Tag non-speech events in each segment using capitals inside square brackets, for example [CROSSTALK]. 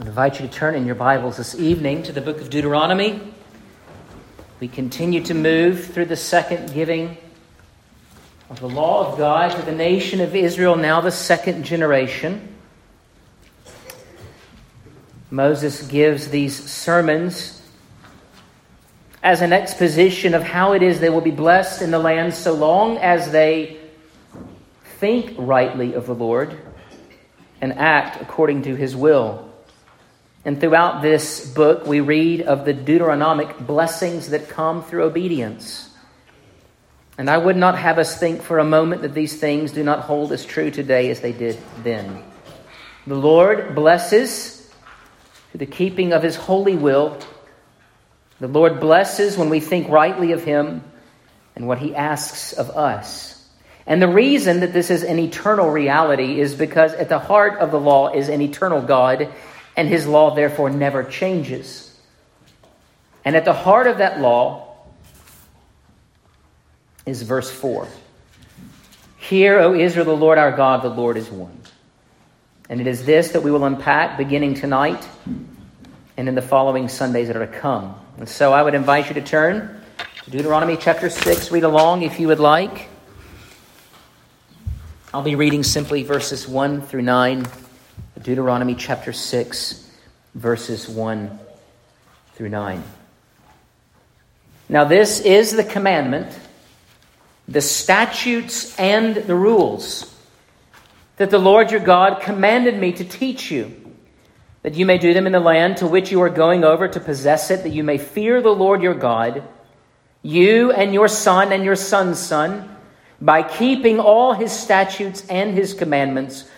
I invite you to turn in your Bibles this evening to the book of Deuteronomy. We continue to move through the second giving of the law of God to the nation of Israel, now the second generation. Moses gives these sermons as an exposition of how it is they will be blessed in the land so long as they think rightly of the Lord and act according to his will. And throughout this book, we read of the Deuteronomic blessings that come through obedience. And I would not have us think for a moment that these things do not hold as true today as they did then. The Lord blesses to the keeping of his holy will. The Lord blesses when we think rightly of him and what he asks of us. And the reason that this is an eternal reality is because at the heart of the law is an eternal God and his law therefore never changes. And at the heart of that law is verse 4. Hear, O Israel, the Lord our God, the Lord is one. And it is this that we will unpack beginning tonight and in the following Sundays that are to come. And so I would invite you to turn to Deuteronomy chapter 6. Read along if you would like. I'll be reading simply verses 1 through 9. Deuteronomy chapter 6, verses 1 through 9. Now, this is the commandment, the statutes, and the rules that the Lord your God commanded me to teach you, that you may do them in the land to which you are going over to possess it, that you may fear the Lord your God, you and your son and your son's son, by keeping all his statutes and his commandments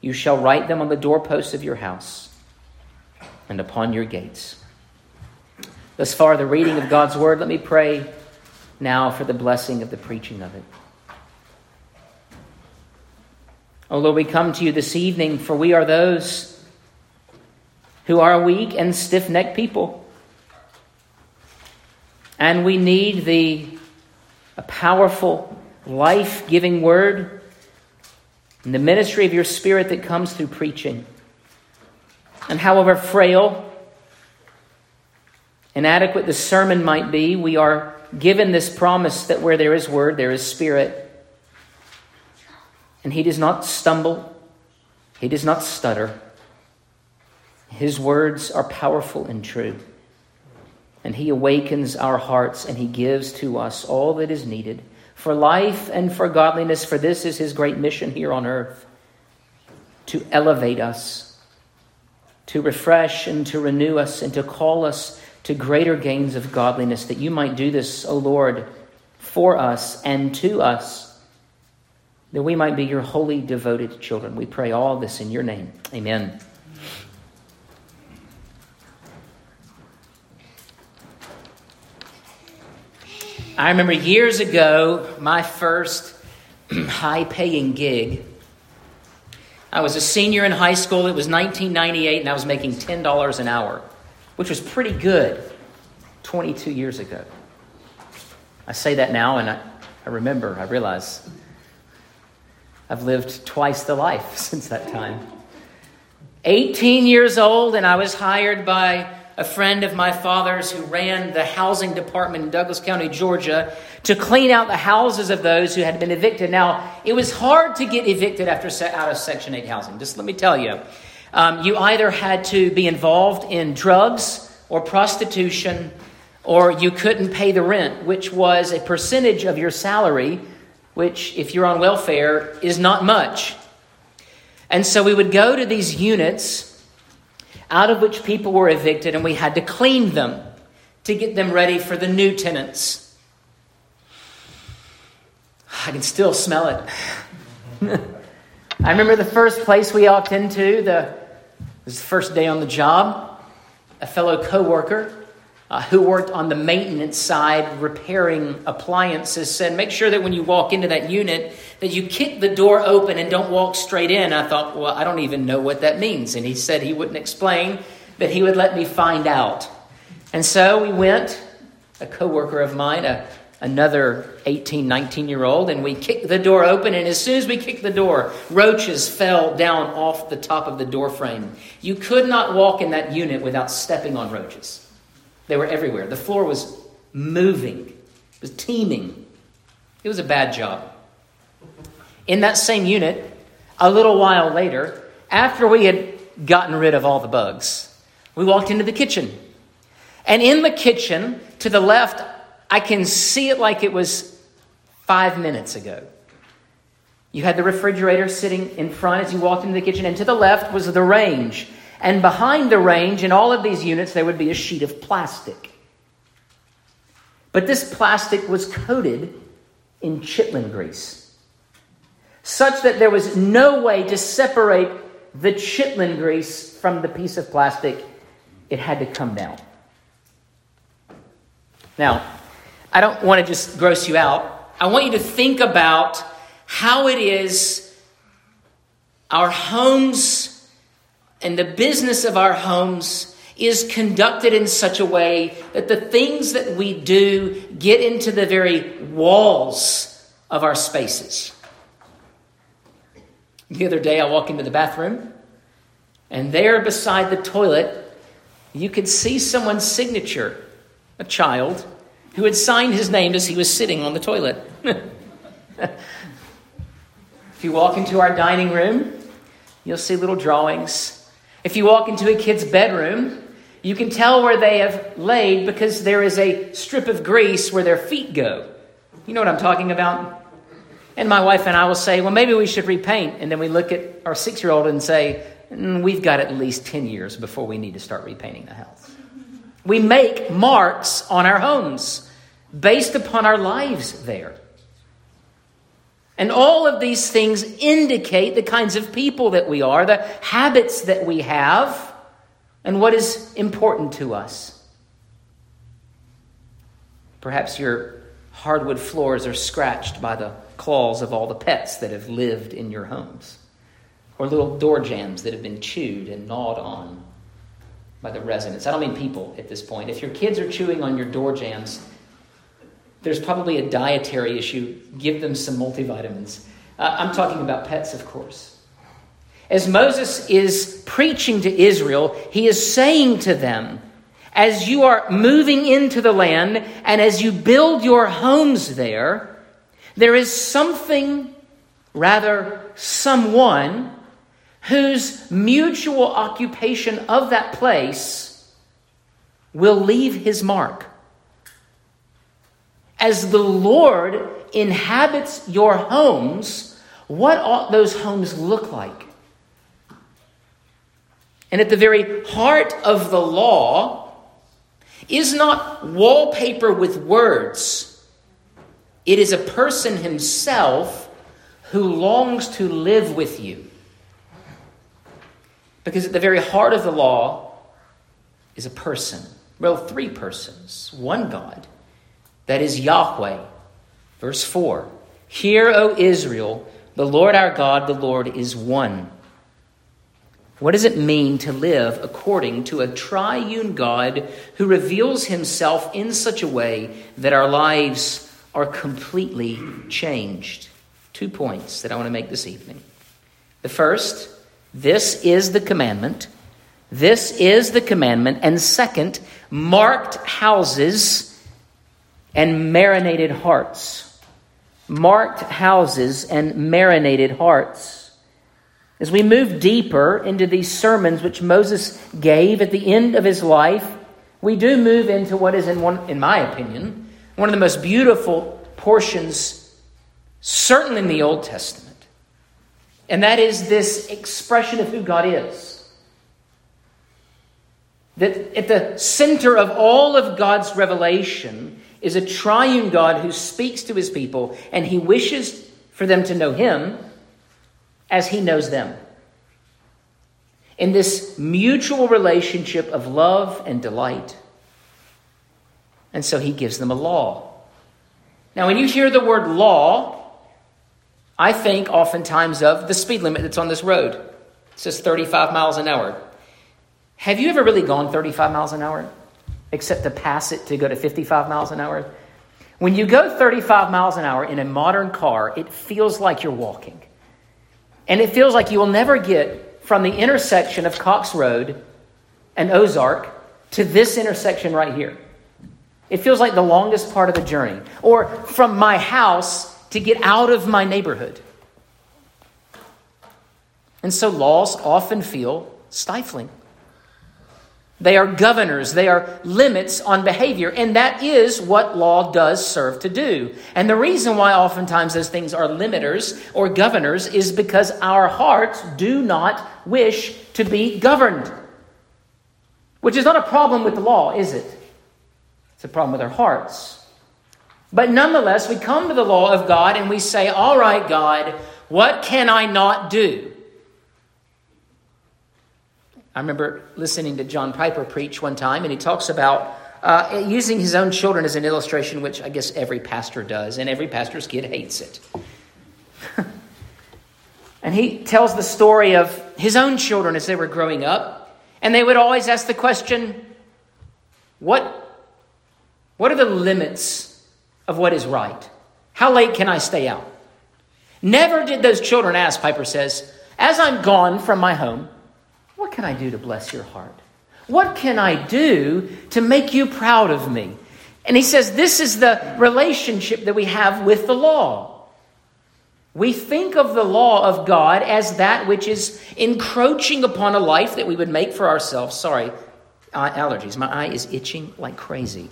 You shall write them on the doorposts of your house and upon your gates. Thus far, the reading of God's word. Let me pray now for the blessing of the preaching of it. Oh Lord, we come to you this evening, for we are those who are weak and stiff necked people. And we need the a powerful, life giving word and the ministry of your Spirit that comes through preaching. And however frail, inadequate the sermon might be, we are given this promise that where there is word, there is Spirit. And He does not stumble, He does not stutter. His words are powerful and true. And He awakens our hearts and He gives to us all that is needed for life and for godliness, for this is his great mission here on earth to elevate us, to refresh and to renew us, and to call us to greater gains of godliness, that you might do this, O Lord, for us and to us, that we might be your holy, devoted children. We pray all this in your name. Amen. I remember years ago, my first [CLEARS THROAT] high paying gig. I was a senior in high school. It was 1998, and I was making $10 an hour, which was pretty good 22 years ago. I say that now, and I, I remember, I realize I've lived twice the life [LAUGHS] since that time. 18 years old, and I was hired by a friend of my father's who ran the housing department in Douglas County, Georgia, to clean out the houses of those who had been evicted. Now, it was hard to get evicted after out of Section 8 housing. Just let me tell you. Um, you either had to be involved in drugs or prostitution or you couldn't pay the rent, which was a percentage of your salary, which, if you're on welfare, is not much. And so we would go to these units out of which people were evicted, and we had to clean them to get them ready for the new tenants. I can still smell it. [LAUGHS] I remember the first place we walked into, the, it was the first day on the job. A fellow coworker uh, who worked on the maintenance side repairing appliances said, Make sure that when you walk into that unit, that you kick the door open and don't walk straight in. I thought, Well, I don't even know what that means. And he said he wouldn't explain, but he would let me find out. And so we went, a coworker of mine, a another 18, 19 year old, and we kicked the door open. And as soon as we kicked the door, roaches fell down off the top of the door frame. You could not walk in that unit without stepping on roaches. They were everywhere. The floor was moving, it was teeming. It was a bad job. In that same unit, a little while later, after we had gotten rid of all the bugs, we walked into the kitchen. And in the kitchen, to the left, I can see it like it was five minutes ago. You had the refrigerator sitting in front as you walked into the kitchen, and to the left was the range. And behind the range, in all of these units, there would be a sheet of plastic. But this plastic was coated in chitlin grease, such that there was no way to separate the chitlin grease from the piece of plastic. It had to come down. Now, I don't want to just gross you out. I want you to think about how it is our homes and the business of our homes is conducted in such a way that the things that we do get into the very walls of our spaces. The other day, I walk into the bathroom, and there beside the toilet, you could see someone's signature, a child, who had signed his name as he was sitting on the toilet. [LAUGHS] if you walk into our dining room, you'll see little drawings. If you walk into a kid's bedroom, you can tell where they have laid because there is a strip of grease where their feet go. You know what I'm talking about? And my wife and I will say, well, maybe we should repaint. And then we look at our six year old and say, mm, we've got at least 10 years before we need to start repainting the house. We make marks on our homes based upon our lives there. And all of these things indicate the kinds of people that we are, the habits that we have, and what is important to us. Perhaps your hardwood floors are scratched by the claws of all the pets that have lived in your homes, or little door jambs that have been chewed and gnawed on by the residents. I don't mean people at this point. If your kids are chewing on your door jambs, there's probably a dietary issue. Give them some multivitamins. Uh, I'm talking about pets, of course. As Moses is preaching to Israel, he is saying to them, as you are moving into the land and as you build your homes there, there is something, rather, someone whose mutual occupation of that place will leave his mark. As the Lord inhabits your homes, what ought those homes look like? And at the very heart of the law is not wallpaper with words, it is a person himself who longs to live with you. Because at the very heart of the law is a person. Well, three persons, one God that is Yahweh. Verse 4 Hear, O Israel, the Lord our God, the Lord is one. What does it mean to live according to a triune God who reveals himself in such a way that our lives are completely changed? Two points that I want to make this evening. The first, this is the commandment. This is the commandment. And second, marked houses and marinated hearts. Marked houses and marinated hearts. As we move deeper into these sermons which Moses gave at the end of his life, we do move into what is, in, one, in my opinion, one of the most beautiful portions, certainly in the Old Testament. And that is this expression of who God is. That at the center of all of God's revelation is a triune God who speaks to his people, and he wishes for them to know him as he knows them. In this mutual relationship of love and delight. And so he gives them a law. Now, when you hear the word law, I think oftentimes of the speed limit that's on this road. It says 35 miles an hour. Have you ever really gone 35 miles an hour? Except to pass it to go to 55 miles an hour? When you go 35 miles an hour in a modern car, it feels like you're walking. And it feels like you will never get from the intersection of Cox Road and Ozark to this intersection right here. It feels like the longest part of the journey. Or from my house to get out of my neighborhood. And so laws often feel stifling. They are governors, they are limits on behavior, and that is what law does serve to do. And the reason why oftentimes those things are limiters or governors is because our hearts do not wish to be governed. Which is not a problem with the law, is it? It's a problem with our hearts. But nonetheless, we come to the law of God and we say, All right, God, what can I not do? I remember listening to John Piper preach one time, and he talks about uh, using his own children as an illustration, which I guess every pastor does, and every pastor's kid hates it. [LAUGHS] and he tells the story of his own children as they were growing up, and they would always ask the question, What, what are the limits of what is right? How late can I stay out? Never did those children ask, Piper says, as I'm gone from my home, what can I do to bless your heart? What can I do to make you proud of me? And he says this is the relationship that we have with the law. We think of the law of God as that which is encroaching upon a life that we would make for ourselves. Sorry, uh, allergies. My eye is itching like crazy.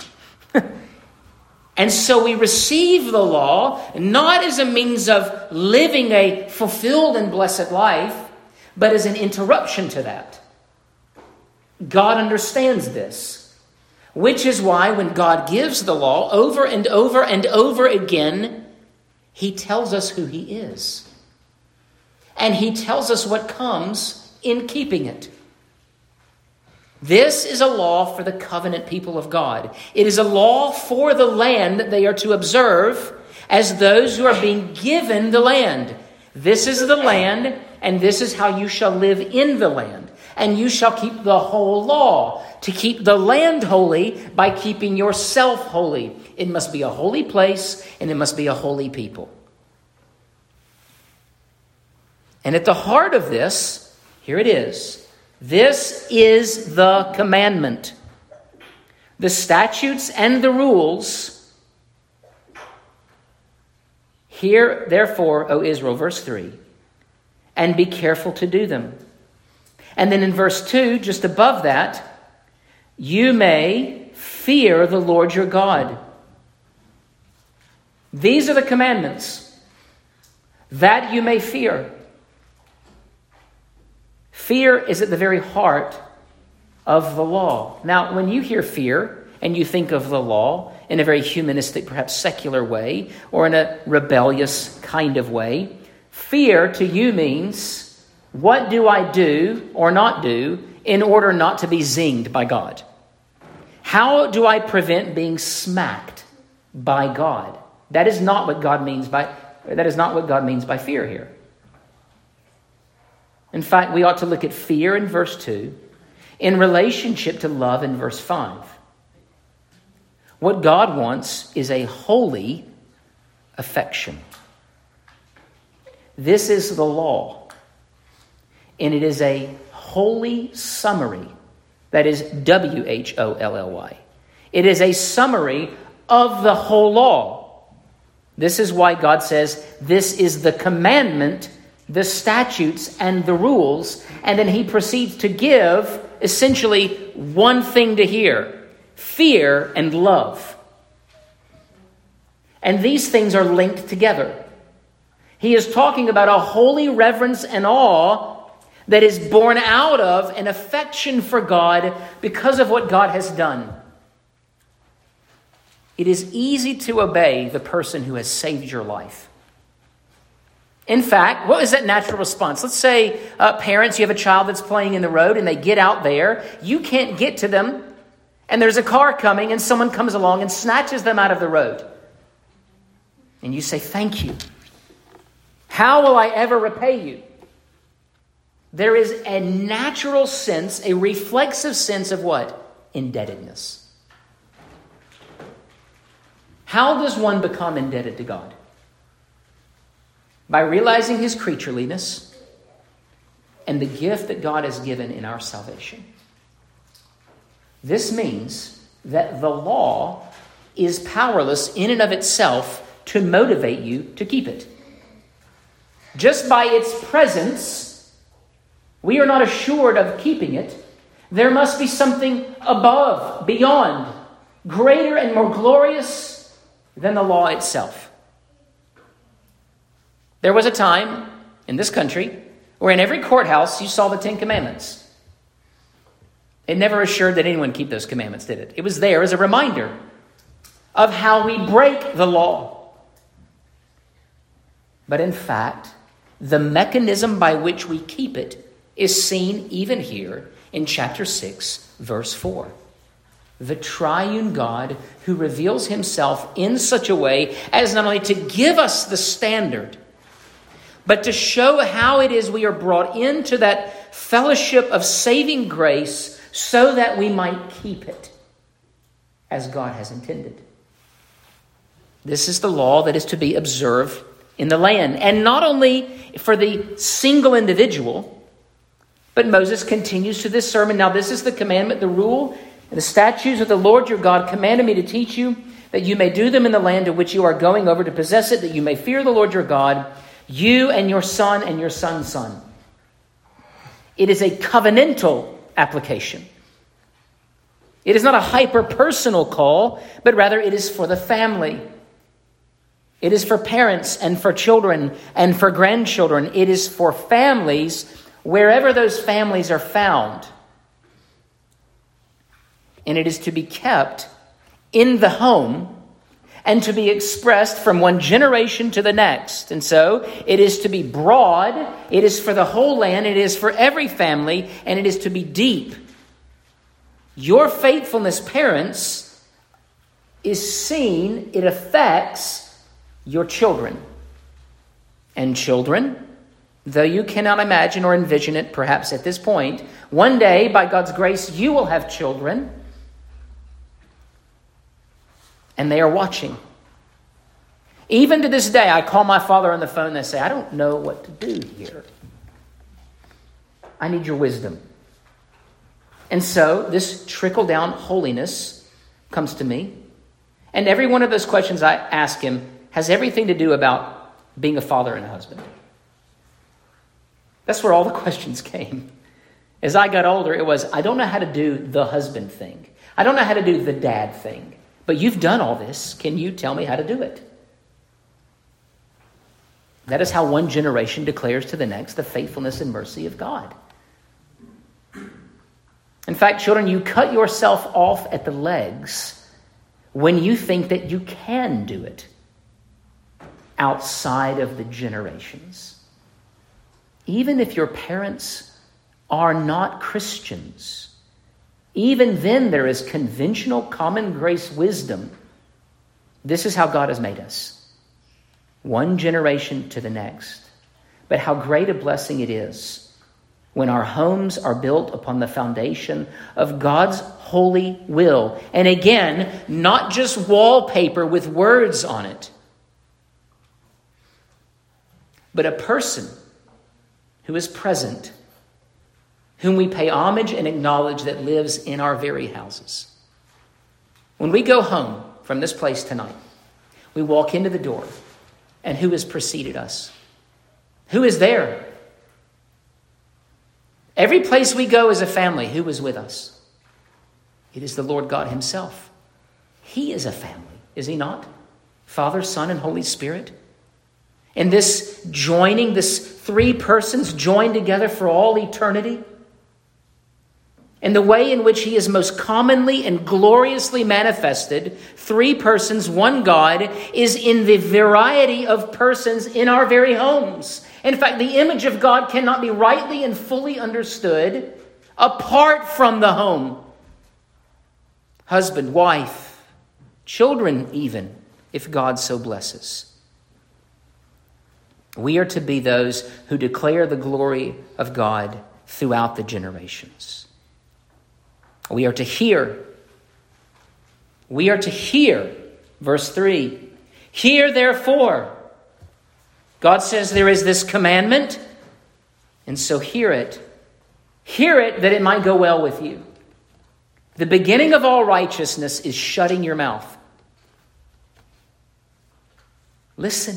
[LAUGHS] and so we receive the law not as a means of living a fulfilled and blessed life, but as an interruption to that. God understands this, which is why when God gives the law over and over and over again, he tells us who he is. And he tells us what comes in keeping it. This is a law for the covenant people of God. It is a law for the land that they are to observe as those who are being given the land. This is the land and this is how you shall live in the land. And you shall keep the whole law. To keep the land holy by keeping yourself holy. It must be a holy place and it must be a holy people. And at the heart of this, here it is. This is the commandment. The statutes and the rules. Hear, therefore, O Israel, verse 3 and be careful to do them. And then in verse 2, just above that, you may fear the Lord your God. These are the commandments that you may fear. Fear is at the very heart of the law. Now, when you hear fear and you think of the law in a very humanistic, perhaps secular way, or in a rebellious kind of way, Fear to you means what do I do or not do in order not to be zinged by God? How do I prevent being smacked by God? That is not what God means by that is not what God means by fear here. In fact, we ought to look at fear in verse 2 in relationship to love in verse 5. What God wants is a holy affection. This is the law, and it is a wholly summary. That is W H O L L Y. It is a summary of the whole law. This is why God says this is the commandment, the statutes, and the rules. And then he proceeds to give essentially one thing to hear fear, and love. And these things are linked together. He is talking about a holy reverence and awe that is born out of an affection for God because of what God has done. It is easy to obey the person who has saved your life. In fact, what is that natural response? Let's say, uh, parents, you have a child that's playing in the road and they get out there. You can't get to them, and there's a car coming, and someone comes along and snatches them out of the road. And you say, Thank you. How will I ever repay you? There is a natural sense, a reflexive sense of what? Indebtedness. How does one become indebted to God? By realizing his creatureliness and the gift that God has given in our salvation. This means that the law is powerless in and of itself to motivate you to keep it. Just by its presence, we are not assured of keeping it. There must be something above, beyond, greater and more glorious than the law itself. There was a time in this country where in every courthouse you saw the Ten Commandments. It never assured that anyone keep those commandments, did it? It was there as a reminder of how we break the law. But in fact, the mechanism by which we keep it is seen even here in chapter 6, verse 4. The triune God who reveals himself in such a way as not only to give us the standard, but to show how it is we are brought into that fellowship of saving grace so that we might keep it as God has intended. This is the law that is to be observed in the land. And not only for the single individual, but Moses continues to this sermon. Now, this is the commandment, the rule, and the statutes of the Lord your God commanded me to teach you, that you may do them in the land to which you are going over to possess it, that you may fear the Lord your God you and your son and your son's son. It is a covenantal application. It is not a hyper personal call, but rather it is for the family. It is for parents and for children and for grandchildren. It is for families wherever those families are found. And it is to be kept in the home and to be expressed from one generation to the next. And so it is to be broad, it is for the whole land, it is for every family, and it is to be deep. Your faithfulness, parents, is seen, it affects your children. And children, though you cannot imagine or envision it perhaps at this point, one day, by God's grace, you will have children and they are watching. Even to this day, I call my father on the phone and I say, I don't know what to do here. I need your wisdom. And so this trickle down holiness comes to me. And every one of those questions I ask him has everything to do about being a father and a husband. That's where all the [LAUGHS] questions came. As I got older, it was I don't know how to do the husband thing. I don't know how to do the dad thing. But you've done all this. Can you tell me how to do it? That is how one generation declares to the next the faithfulness and mercy of God. In fact, children, you cut yourself off at the legs when you think that you can do it outside of the generations. Even if your parents are not Christians, even then, there is conventional common grace wisdom. This is how God has made us one generation to the next. But how great a blessing it is when our homes are built upon the foundation of God's holy will. And again, not just wallpaper with words on it, but a person who is present whom we pay homage and acknowledge that lives in our very houses. When we go home from this place tonight, we walk into the door, and who has preceded us? Who is there? Every place we go as a family, who is with us? It is the Lord God Himself. He is a family, is He not? Father, Son, and Holy Spirit. And this joining, this three persons joined together for all eternity. And the way in which he is most commonly and gloriously manifested, three persons, one God, is in the variety of persons in our very homes. In fact, the image of God cannot be rightly and fully understood apart from the home. Husband, wife, children, even, if God so blesses. We are to be those who declare the glory of God throughout the generations. We are to hear. We are to hear. Verse 3 Hear therefore. God says there is this commandment, and so hear it. Hear it that it might go well with you. The beginning of all righteousness is shutting your mouth. Listen.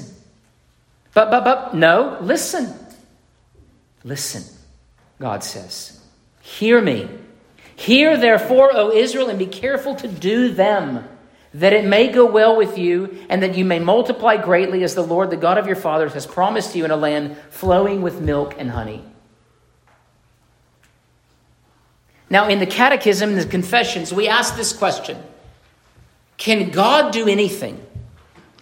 But, but, but, no, listen. Listen, God says. Hear me. Hear, therefore, O Israel, and be careful to do them, that it may go well with you, and that you may multiply greatly as the Lord, the God of your fathers, has promised you in a land flowing with milk and honey. Now, in the Catechism, the Confessions, we ask this question Can God do anything?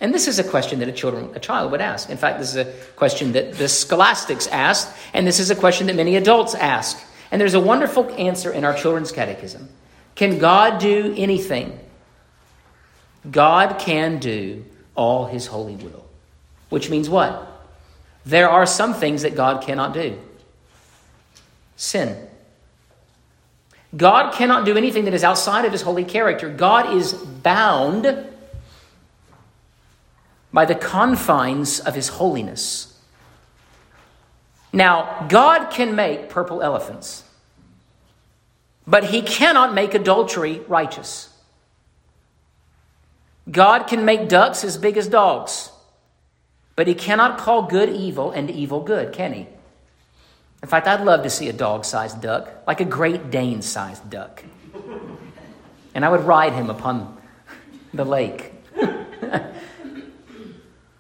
And this is a question that a, children, a child would ask. In fact, this is a question that the scholastics asked, and this is a question that many adults ask. And there's a wonderful answer in our children's catechism. Can God do anything? God can do all his holy will. Which means what? There are some things that God cannot do. Sin. God cannot do anything that is outside of his holy character. God is bound by the confines of his holiness. Now, God can make purple elephants, but he cannot make adultery righteous. God can make ducks as big as dogs, but he cannot call good evil and evil good, can he? In fact, I'd love to see a dog sized duck, like a Great Dane sized duck. And I would ride him upon the lake. [LAUGHS]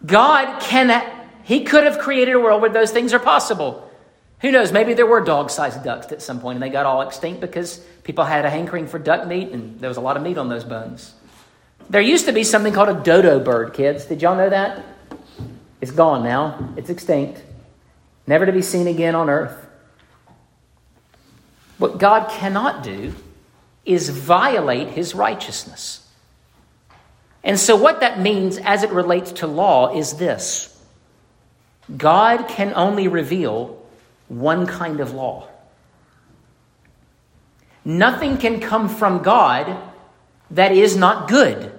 God can, He could have created a world where those things are possible. Who knows? Maybe there were dog sized ducks at some point and they got all extinct because people had a hankering for duck meat and there was a lot of meat on those bones. There used to be something called a dodo bird, kids. Did y'all know that? It's gone now, it's extinct, never to be seen again on earth. What God cannot do is violate his righteousness. And so, what that means as it relates to law is this God can only reveal one kind of law. Nothing can come from God that is not good.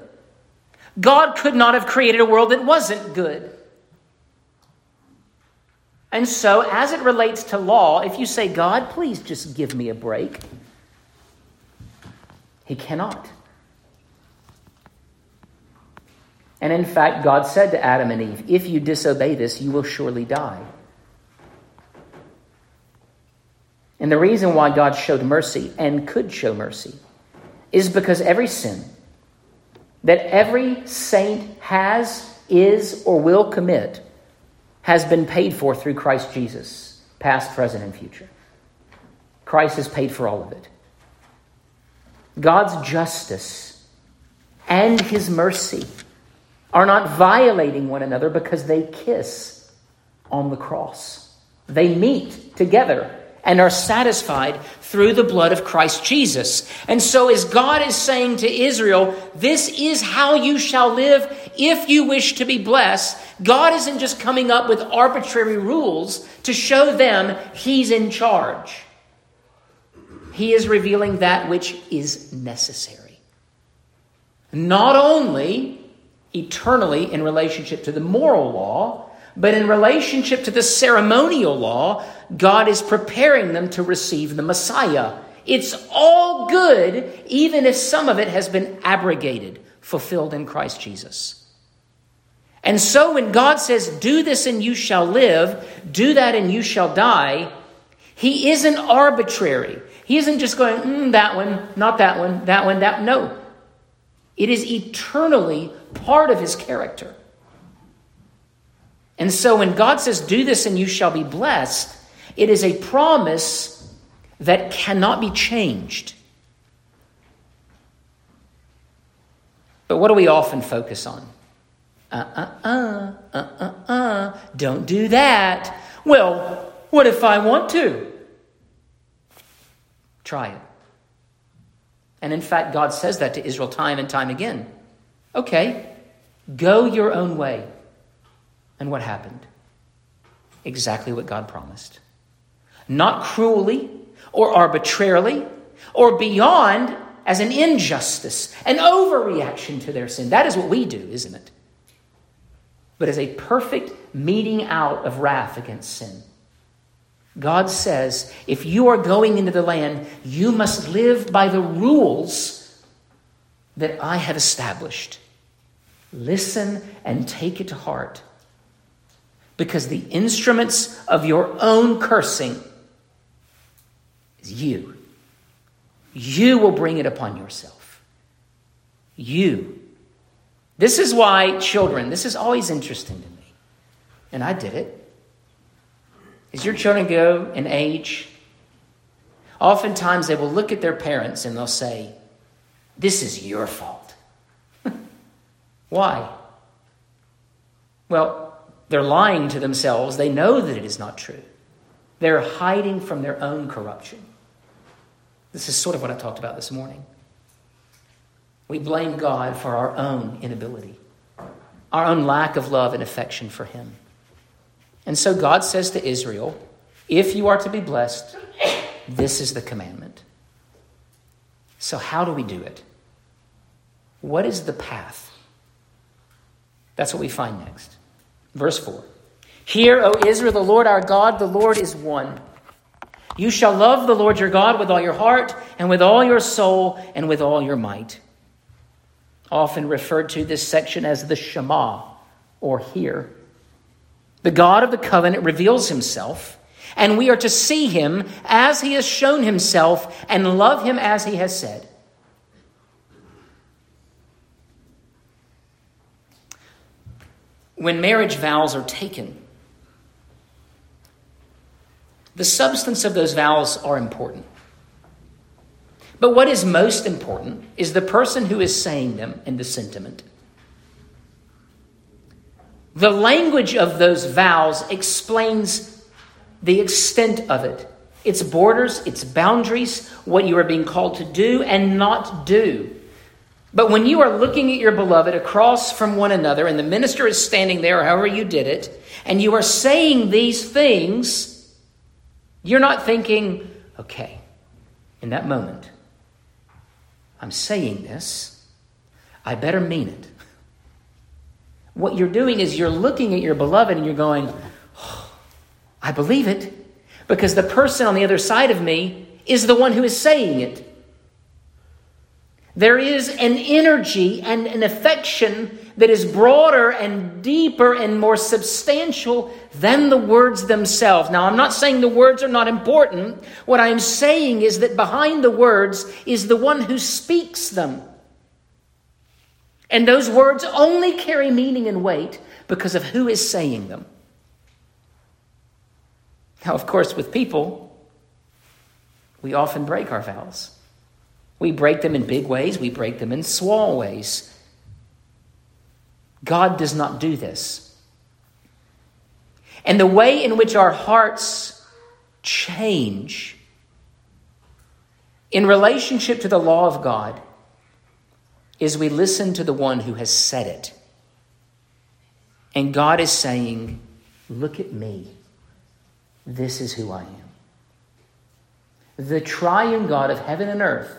God could not have created a world that wasn't good. And so, as it relates to law, if you say, God, please just give me a break, He cannot. And in fact, God said to Adam and Eve, If you disobey this, you will surely die. And the reason why God showed mercy and could show mercy is because every sin that every saint has, is, or will commit has been paid for through Christ Jesus, past, present, and future. Christ has paid for all of it. God's justice and his mercy are not violating one another because they kiss on the cross. They meet together and are satisfied through the blood of Christ Jesus. And so, as God is saying to Israel, this is how you shall live if you wish to be blessed, God isn't just coming up with arbitrary rules to show them He's in charge. He is revealing that which is necessary. Not only eternally in relationship to the moral law, but in relationship to the ceremonial law, God is preparing them to receive the Messiah. It's all good, even if some of it has been abrogated, fulfilled in Christ Jesus. And so when God says, Do this and you shall live, do that and you shall die, He isn't arbitrary. He isn't just going, mm, that one, not that one, that one, that. No. It is eternally part of his character. And so when God says, do this and you shall be blessed, it is a promise that cannot be changed. But what do we often focus on? Uh uh uh, uh uh uh, don't do that. Well, what if I want to? Try it. And in fact, God says that to Israel time and time again. Okay, go your own way. And what happened? Exactly what God promised. Not cruelly or arbitrarily or beyond as an injustice, an overreaction to their sin. That is what we do, isn't it? But as a perfect meting out of wrath against sin. God says, if you are going into the land, you must live by the rules that I have established. Listen and take it to heart. Because the instruments of your own cursing you. You will bring it upon yourself. You. This is why, children, this is always interesting to me. And I did it. As your children go in age, oftentimes they will look at their parents and they'll say, This is your fault. [LAUGHS] Why? Well, they're lying to themselves. They know that it is not true. They're hiding from their own corruption. This is sort of what I talked about this morning. We blame God for our own inability, our own lack of love and affection for Him. And so God says to Israel, if you are to be blessed, this is the commandment. So, how do we do it? What is the path? That's what we find next. Verse 4 Hear, O Israel, the Lord our God, the Lord is one. You shall love the Lord your God with all your heart, and with all your soul, and with all your might. Often referred to this section as the Shema, or hear. The God of the covenant reveals himself, and we are to see him as he has shown himself and love him as he has said. When marriage vows are taken, the substance of those vows are important. But what is most important is the person who is saying them and the sentiment. The language of those vows explains the extent of it, its borders, its boundaries, what you are being called to do and not do. But when you are looking at your beloved across from one another, and the minister is standing there, however you did it, and you are saying these things, you're not thinking, okay, in that moment, I'm saying this, I better mean it. What you're doing is you're looking at your beloved and you're going, oh, I believe it. Because the person on the other side of me is the one who is saying it. There is an energy and an affection that is broader and deeper and more substantial than the words themselves. Now, I'm not saying the words are not important. What I'm saying is that behind the words is the one who speaks them. And those words only carry meaning and weight because of who is saying them. Now, of course, with people, we often break our vows. We break them in big ways, we break them in small ways. God does not do this. And the way in which our hearts change in relationship to the law of God is we listen to the one who has said it. And God is saying, Look at me. This is who I am. The triune God of heaven and earth.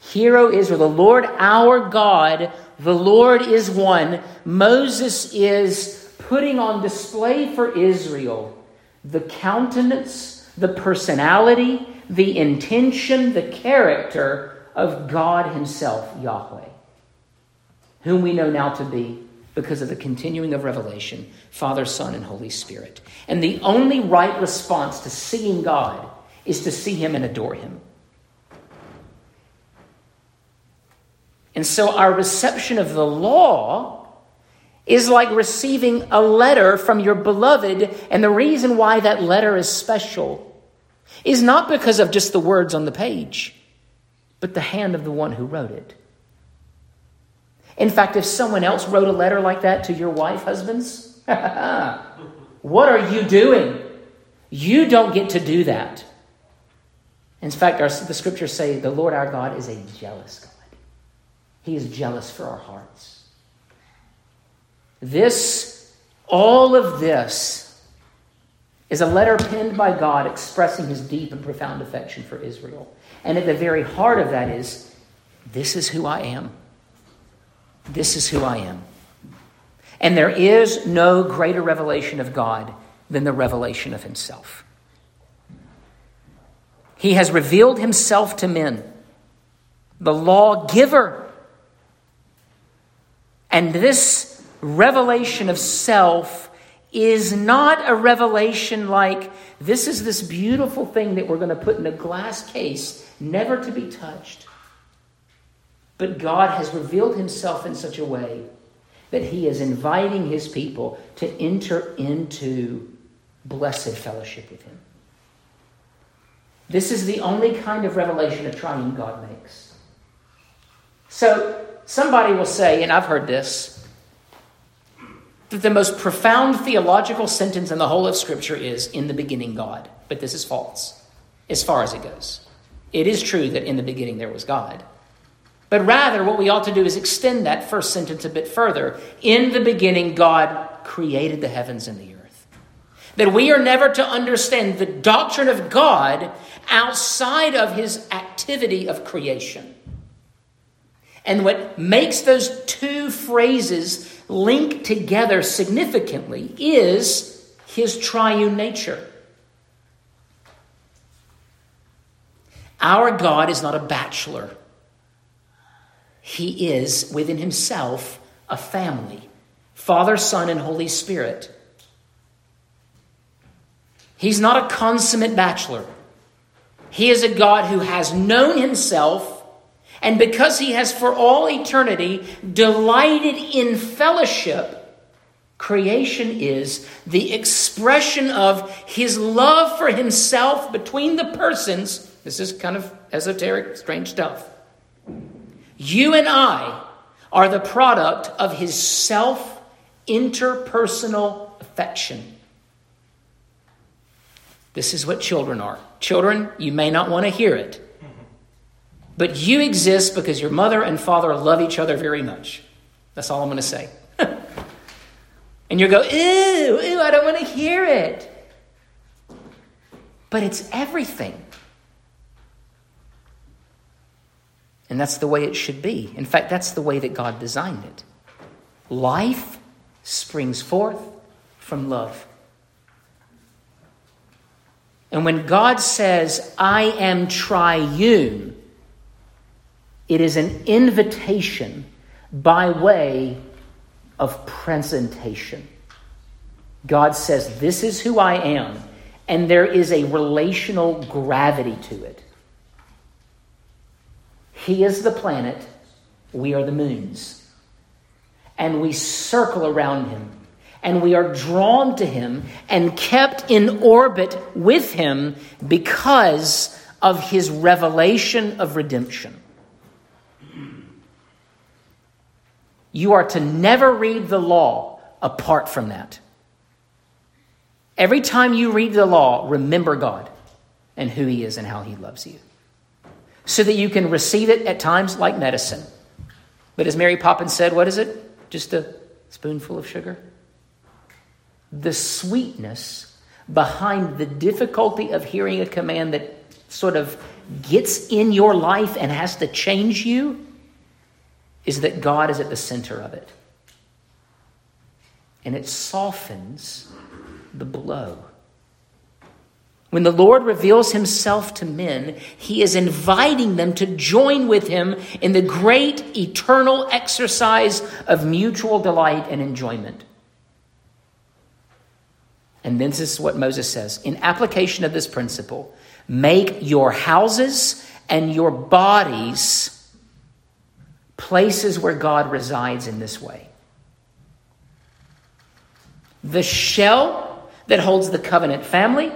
Hero Israel, the Lord our God, the Lord is one. Moses is putting on display for Israel the countenance, the personality, the intention, the character of God Himself, Yahweh, whom we know now to be because of the continuing of revelation, Father, Son, and Holy Spirit. And the only right response to seeing God is to see Him and adore Him. And so our reception of the law is like receiving a letter from your beloved. And the reason why that letter is special is not because of just the words on the page, but the hand of the one who wrote it. In fact, if someone else wrote a letter like that to your wife, husbands, [LAUGHS] what are you doing? You don't get to do that. In fact, our, the scriptures say the Lord our God is a jealous God. He is jealous for our hearts. This, all of this, is a letter penned by God expressing his deep and profound affection for Israel. And at the very heart of that is this is who I am. This is who I am. And there is no greater revelation of God than the revelation of himself. He has revealed himself to men, the lawgiver. And this revelation of self is not a revelation like this is this beautiful thing that we're going to put in a glass case, never to be touched. But God has revealed himself in such a way that he is inviting his people to enter into blessed fellowship with him. This is the only kind of revelation a triune God makes. So somebody will say, and I've heard this, that the most profound theological sentence in the whole of Scripture is, In the beginning, God. But this is false, as far as it goes. It is true that in the beginning there was God. But rather, what we ought to do is extend that first sentence a bit further. In the beginning, God created the heavens and the earth. That we are never to understand the doctrine of God outside of his activity of creation. And what makes those two phrases link together significantly is his triune nature. Our God is not a bachelor. He is within himself a family Father, Son, and Holy Spirit. He's not a consummate bachelor. He is a God who has known himself and because he has for all eternity delighted in fellowship, creation is the expression of his love for himself between the persons. This is kind of esoteric, strange stuff. You and I are the product of his self interpersonal affection. This is what children are. Children, you may not want to hear it. But you exist because your mother and father love each other very much. That's all I'm going to say. [LAUGHS] and you go, ew, ew, I don't want to hear it. But it's everything. And that's the way it should be. In fact, that's the way that God designed it. Life springs forth from love. And when God says, I am triune, it is an invitation by way of presentation. God says, This is who I am, and there is a relational gravity to it. He is the planet, we are the moons. And we circle around him, and we are drawn to him and kept in orbit with him because of his revelation of redemption. You are to never read the law apart from that. Every time you read the law, remember God and who He is and how He loves you. So that you can receive it at times like medicine. But as Mary Poppins said, what is it? Just a spoonful of sugar? The sweetness behind the difficulty of hearing a command that sort of gets in your life and has to change you is that God is at the center of it. And it softens the blow. When the Lord reveals himself to men, he is inviting them to join with him in the great eternal exercise of mutual delight and enjoyment. And this is what Moses says in application of this principle make your houses and your bodies places where God resides in this way. The shell that holds the covenant family,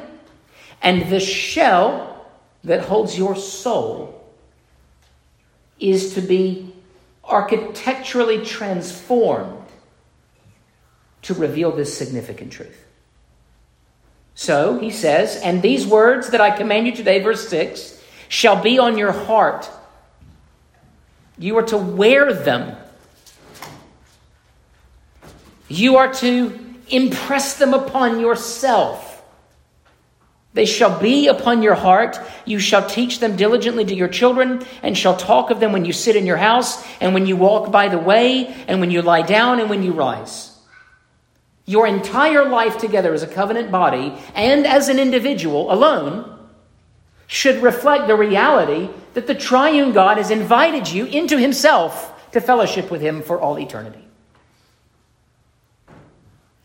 and the shell that holds your soul is to be architecturally transformed to reveal this significant truth. So he says, and these words that I command you today, verse 6, shall be on your heart. You are to wear them. You are to impress them upon yourself. They shall be upon your heart. You shall teach them diligently to your children, and shall talk of them when you sit in your house, and when you walk by the way, and when you lie down, and when you rise. Your entire life together as a covenant body and as an individual alone should reflect the reality that the triune God has invited you into himself to fellowship with him for all eternity.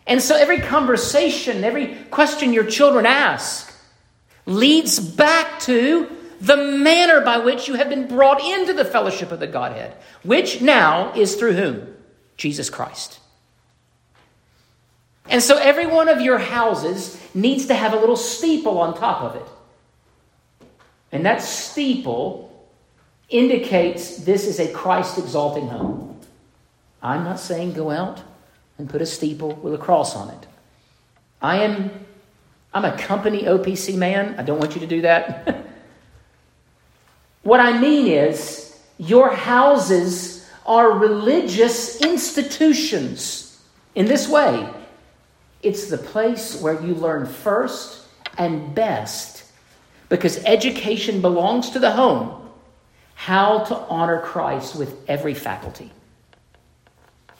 And so every conversation, every question your children ask leads back to the manner by which you have been brought into the fellowship of the Godhead, which now is through whom? Jesus Christ. And so every one of your houses needs to have a little steeple on top of it. And that steeple indicates this is a Christ exalting home. I'm not saying go out and put a steeple with a cross on it. I am I'm a company OPC man. I don't want you to do that. [LAUGHS] what I mean is your houses are religious institutions in this way. It's the place where you learn first and best because education belongs to the home how to honor Christ with every faculty.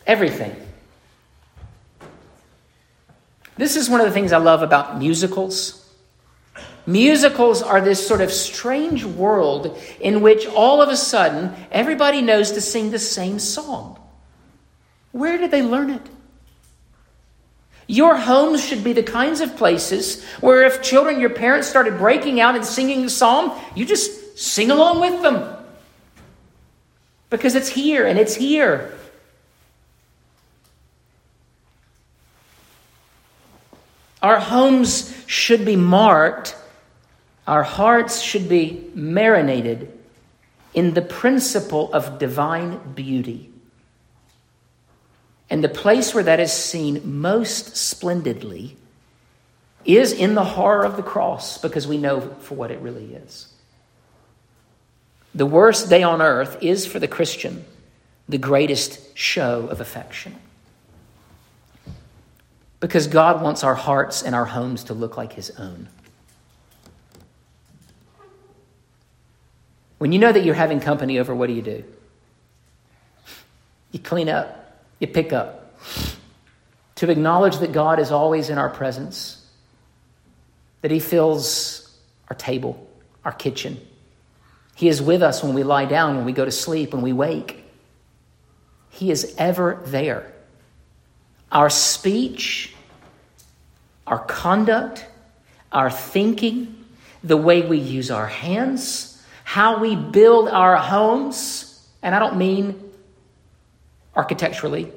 Everything. This is one of the things I love about musicals. Musicals are this sort of strange world in which all of a sudden everybody knows to sing the same song. Where did they learn it? Your homes should be the kinds of places where if children, your parents started breaking out and singing the psalm, you just sing along with them. Because it's here and it's here. Our homes should be marked, our hearts should be marinated in the principle of divine beauty. And the place where that is seen most splendidly is in the horror of the cross because we know for what it really is. The worst day on earth is for the Christian the greatest show of affection. Because God wants our hearts and our homes to look like His own. When you know that you're having company over, what do you do? You clean up you pick up. To acknowledge that God is always in our presence, that He fills our table, our kitchen. He is with us when we lie down, when we go to sleep, when we wake. He is ever there. Our speech, our conduct, our thinking, the way we use our hands, how we build our homes, and I don't mean architecturally,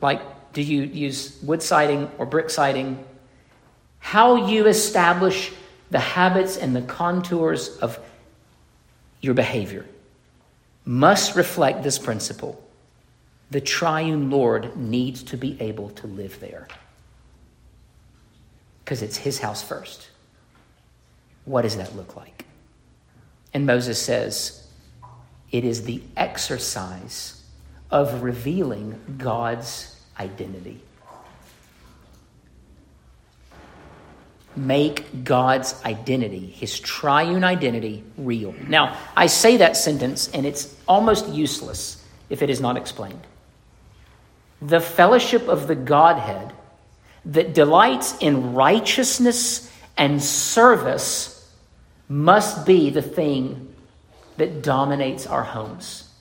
like do you use wood siding or brick siding? How you establish the habits and the contours of your behavior must reflect this principle. The triune Lord needs to be able to live there because it's his house first. What does that look like? And Moses says, it is the exercise of revealing God's identity. Make God's identity, his triune identity, real. Now, I say that sentence and it's almost useless if it is not explained. The fellowship of the Godhead that delights in righteousness and service must be the thing that dominates our homes.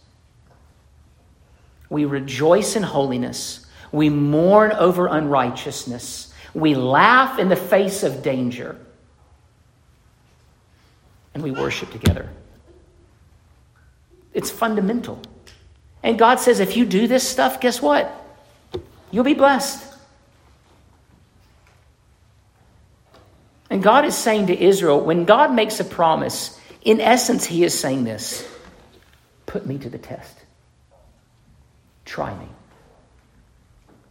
We rejoice in holiness. We mourn over unrighteousness. We laugh in the face of danger. And we worship together. It's fundamental. And God says, if you do this stuff, guess what? You'll be blessed. And God is saying to Israel, when God makes a promise, in essence, He is saying this put me to the test. Try me.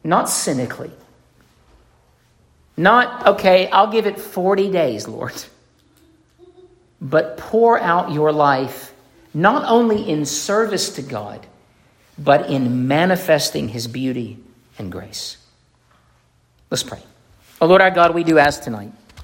Not cynically. Not, okay, I'll give it 40 days, Lord. But pour out your life not only in service to God, but in manifesting His beauty and grace. Let's pray. Oh, Lord our God, we do ask tonight